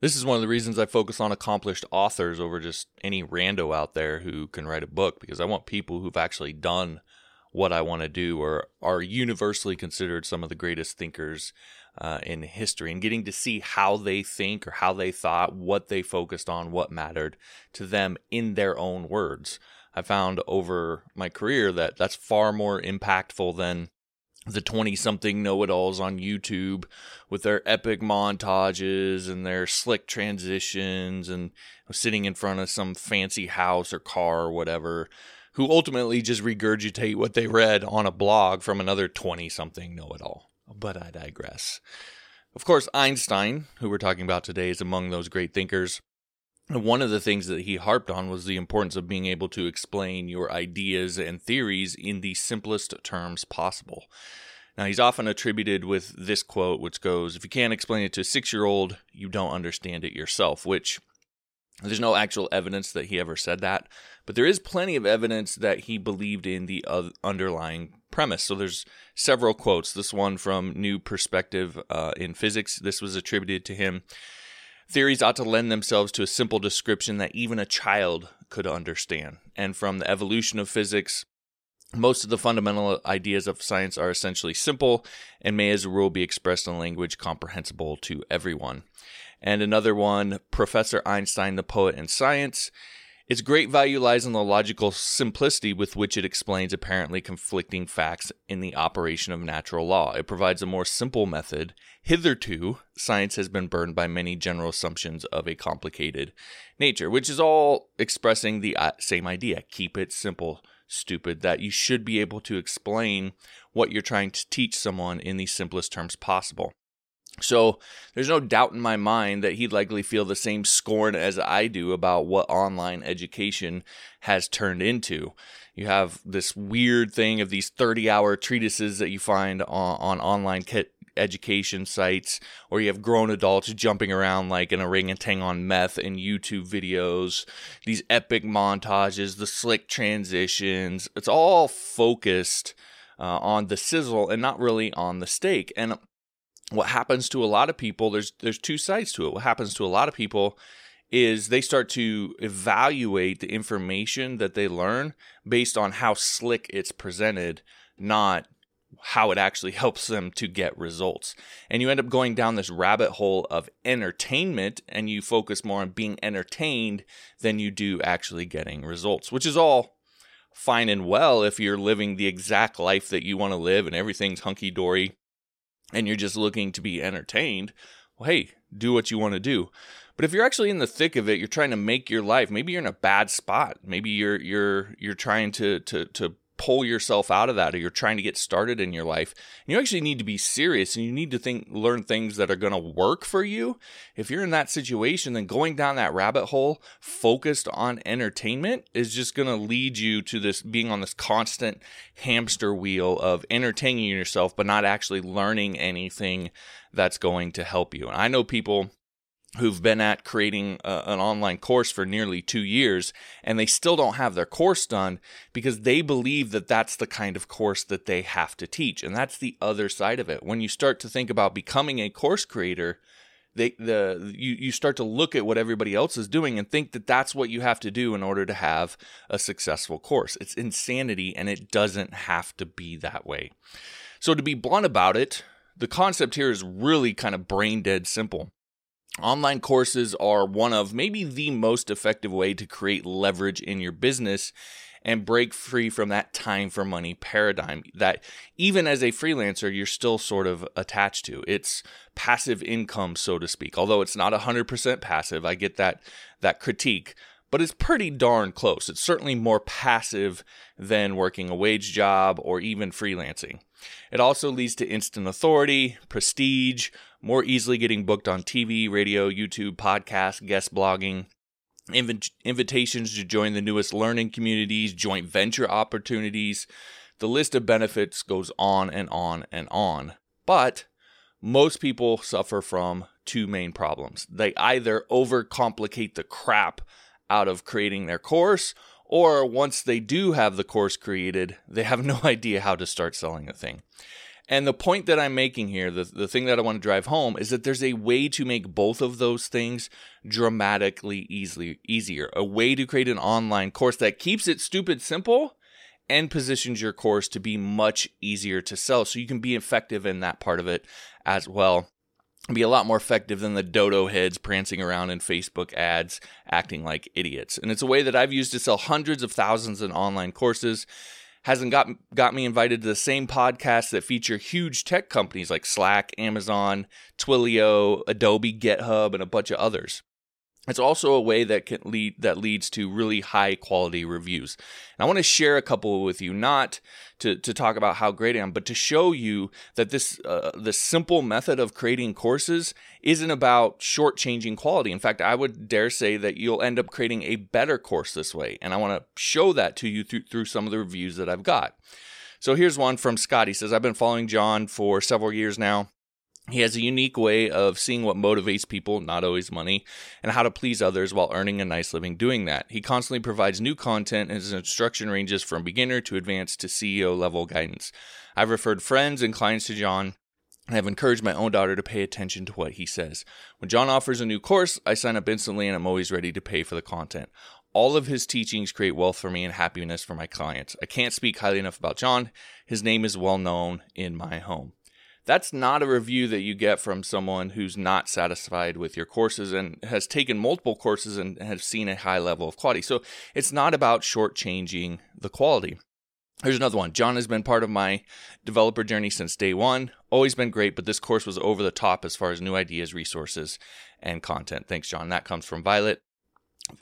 This is one of the reasons I focus on accomplished authors over just any rando out there who can write a book because I want people who've actually done what I want to do or are universally considered some of the greatest thinkers uh, in history and getting to see how they think or how they thought, what they focused on, what mattered to them in their own words. I found over my career that that's far more impactful than the 20 something know it alls on YouTube with their epic montages and their slick transitions and sitting in front of some fancy house or car or whatever, who ultimately just regurgitate what they read on a blog from another 20 something know it all. But I digress. Of course, Einstein, who we're talking about today, is among those great thinkers. One of the things that he harped on was the importance of being able to explain your ideas and theories in the simplest terms possible. Now, he's often attributed with this quote, which goes, If you can't explain it to a six year old, you don't understand it yourself, which there's no actual evidence that he ever said that, but there is plenty of evidence that he believed in the underlying premise. So there's several quotes. This one from New Perspective uh, in Physics, this was attributed to him. Theories ought to lend themselves to a simple description that even a child could understand. And from the evolution of physics, most of the fundamental ideas of science are essentially simple and may, as a rule, be expressed in language comprehensible to everyone. And another one, Professor Einstein, the Poet and Science. Its great value lies in the logical simplicity with which it explains apparently conflicting facts in the operation of natural law. It provides a more simple method. Hitherto, science has been burned by many general assumptions of a complicated nature, which is all expressing the uh, same idea keep it simple, stupid, that you should be able to explain what you're trying to teach someone in the simplest terms possible. So there's no doubt in my mind that he'd likely feel the same scorn as I do about what online education has turned into. You have this weird thing of these 30 hour treatises that you find on, on online kit education sites, or you have grown adults jumping around like an orangutan on meth in YouTube videos, these epic montages, the slick transitions. It's all focused uh, on the sizzle and not really on the steak. And what happens to a lot of people there's there's two sides to it. What happens to a lot of people is they start to evaluate the information that they learn based on how slick it's presented not how it actually helps them to get results. And you end up going down this rabbit hole of entertainment and you focus more on being entertained than you do actually getting results which is all fine and well if you're living the exact life that you want to live and everything's hunky dory and you're just looking to be entertained, well, hey, do what you want to do. But if you're actually in the thick of it, you're trying to make your life. Maybe you're in a bad spot. Maybe you're you're you're trying to to to pull yourself out of that or you're trying to get started in your life and you actually need to be serious and you need to think learn things that are going to work for you. If you're in that situation then going down that rabbit hole focused on entertainment is just going to lead you to this being on this constant hamster wheel of entertaining yourself but not actually learning anything that's going to help you. And i know people who've been at creating a, an online course for nearly two years and they still don't have their course done because they believe that that's the kind of course that they have to teach. And that's the other side of it. When you start to think about becoming a course creator they the you, you start to look at what everybody else is doing and think that that's what you have to do in order to have a successful course. It's insanity and it doesn't have to be that way. So to be blunt about it the concept here is really kind of brain dead simple Online courses are one of maybe the most effective way to create leverage in your business and break free from that time for money paradigm that even as a freelancer you're still sort of attached to. It's passive income so to speak. Although it's not 100% passive, I get that that critique, but it's pretty darn close. It's certainly more passive than working a wage job or even freelancing. It also leads to instant authority, prestige, more easily getting booked on TV, radio, YouTube, podcast, guest blogging, inv- invitations to join the newest learning communities, joint venture opportunities. The list of benefits goes on and on and on. But most people suffer from two main problems. They either overcomplicate the crap out of creating their course, or once they do have the course created, they have no idea how to start selling the thing. And the point that I'm making here, the, the thing that I want to drive home, is that there's a way to make both of those things dramatically easily easier. A way to create an online course that keeps it stupid simple and positions your course to be much easier to sell. So you can be effective in that part of it as well. Be a lot more effective than the dodo heads prancing around in Facebook ads acting like idiots. And it's a way that I've used to sell hundreds of thousands in online courses hasn't got got me invited to the same podcasts that feature huge tech companies like Slack, Amazon, Twilio, Adobe, GitHub, and a bunch of others. It's also a way that can lead that leads to really high quality reviews. And I want to share a couple with you, not to, to talk about how great I am, but to show you that this uh, the simple method of creating courses isn't about shortchanging quality. In fact, I would dare say that you'll end up creating a better course this way. And I want to show that to you through, through some of the reviews that I've got. So here's one from Scott. He says, I've been following John for several years now. He has a unique way of seeing what motivates people, not always money, and how to please others while earning a nice living doing that. He constantly provides new content, and his instruction ranges from beginner to advanced to CEO level guidance. I've referred friends and clients to John and have encouraged my own daughter to pay attention to what he says. When John offers a new course, I sign up instantly and I'm always ready to pay for the content. All of his teachings create wealth for me and happiness for my clients. I can't speak highly enough about John. His name is well known in my home that's not a review that you get from someone who's not satisfied with your courses and has taken multiple courses and has seen a high level of quality. So it's not about shortchanging the quality. Here's another one. John has been part of my developer journey since day one. Always been great, but this course was over the top as far as new ideas, resources, and content. Thanks, John. That comes from Violet.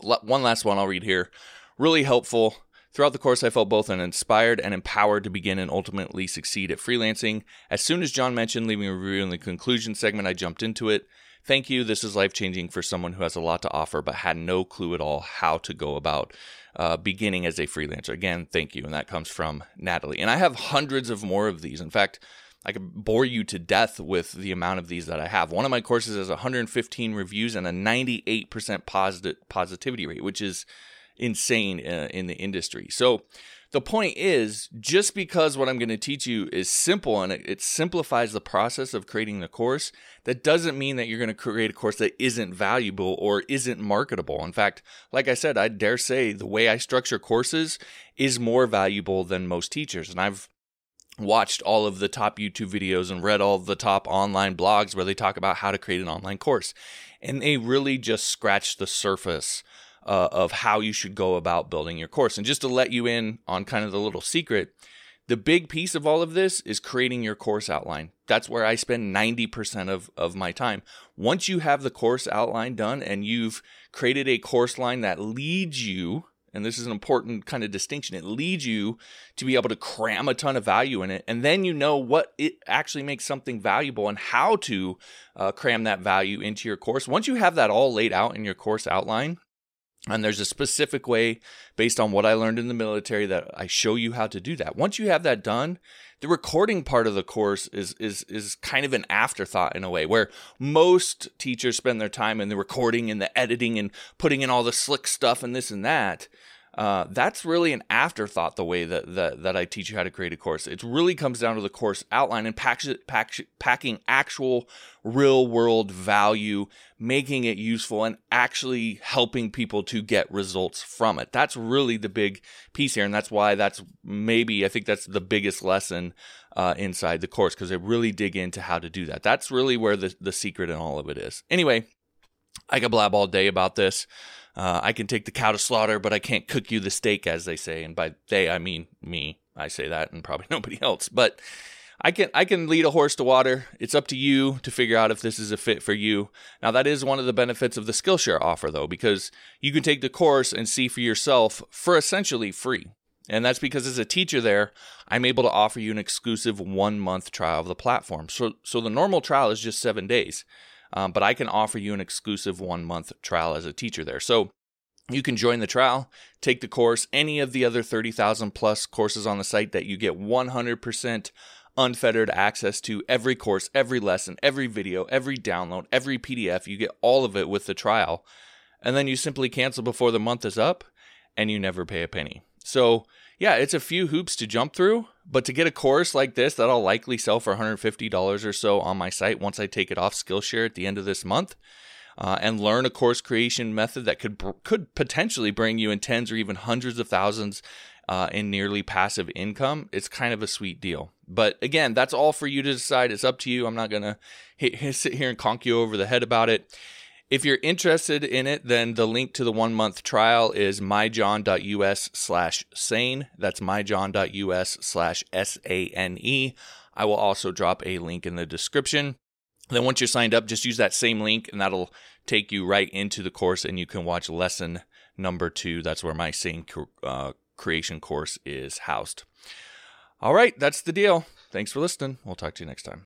One last one I'll read here. Really helpful. Throughout the course, I felt both inspired and empowered to begin and ultimately succeed at freelancing. As soon as John mentioned leaving a review in the conclusion segment, I jumped into it. Thank you. This is life changing for someone who has a lot to offer but had no clue at all how to go about uh, beginning as a freelancer. Again, thank you. And that comes from Natalie. And I have hundreds of more of these. In fact, I could bore you to death with the amount of these that I have. One of my courses has 115 reviews and a 98% positive positivity rate, which is insane uh, in the industry. So the point is, just because what I'm going to teach you is simple and it, it, simplifies the process of creating the course, that doesn't mean that you're going to create a course that isn't valuable or isn't marketable. In fact, like I said, I dare say the way I structure courses is more valuable than most teachers. And I've watched all of the top YouTube videos and read all the top online blogs where they talk about how to create an online course. And they really just scratch the surface uh, of how you should go about building your course. And just to let you in on kind of the little secret, the big piece of all of this is creating your course outline. That's where I spend 90% of, of my time. Once you have the course outline done and you've created a course line that leads you, and this is an important kind of distinction, it leads you to be able to cram a ton of value in it. And then you know what it actually makes something valuable and how to uh, cram that value into your course. Once you have that all laid out in your course outline, and there's a specific way based on what I learned in the military that I show you how to do that. Once you have that done, the recording part of the course is is is kind of an afterthought in a way where most teachers spend their time in the recording and the editing and putting in all the slick stuff and this and that. Uh, that's really an afterthought the way that, that that I teach you how to create a course. It really comes down to the course outline and pack, pack, packing actual real world value, making it useful, and actually helping people to get results from it. That's really the big piece here, and that's why that's maybe I think that's the biggest lesson uh, inside the course because they really dig into how to do that. That's really where the the secret in all of it is. Anyway, I could blab all day about this. Uh, I can take the cow to slaughter, but I can't cook you the steak, as they say. And by they, I mean me. I say that, and probably nobody else. But I can I can lead a horse to water. It's up to you to figure out if this is a fit for you. Now that is one of the benefits of the Skillshare offer, though, because you can take the course and see for yourself for essentially free. And that's because as a teacher there, I'm able to offer you an exclusive one month trial of the platform. So so the normal trial is just seven days. Um, but I can offer you an exclusive one month trial as a teacher there. So you can join the trial, take the course, any of the other 30,000 plus courses on the site that you get 100% unfettered access to every course, every lesson, every video, every download, every PDF. You get all of it with the trial. And then you simply cancel before the month is up and you never pay a penny. So, yeah, it's a few hoops to jump through, But to get a course like this that I'll likely sell for $150 or so on my site once I take it off Skillshare at the end of this month, uh, and learn a course creation method that could could potentially bring you in tens or even hundreds of thousands uh, in nearly passive income, it's kind of a sweet deal. But again, that's all for you to decide. It's up to you. I'm not gonna sit here and conk you over the head about it. If you're interested in it, then the link to the one month trial is myjohn.us slash sane. That's myjohn.us slash S A N E. I will also drop a link in the description. Then once you're signed up, just use that same link and that'll take you right into the course and you can watch lesson number two. That's where my sane uh, creation course is housed. All right, that's the deal. Thanks for listening. We'll talk to you next time.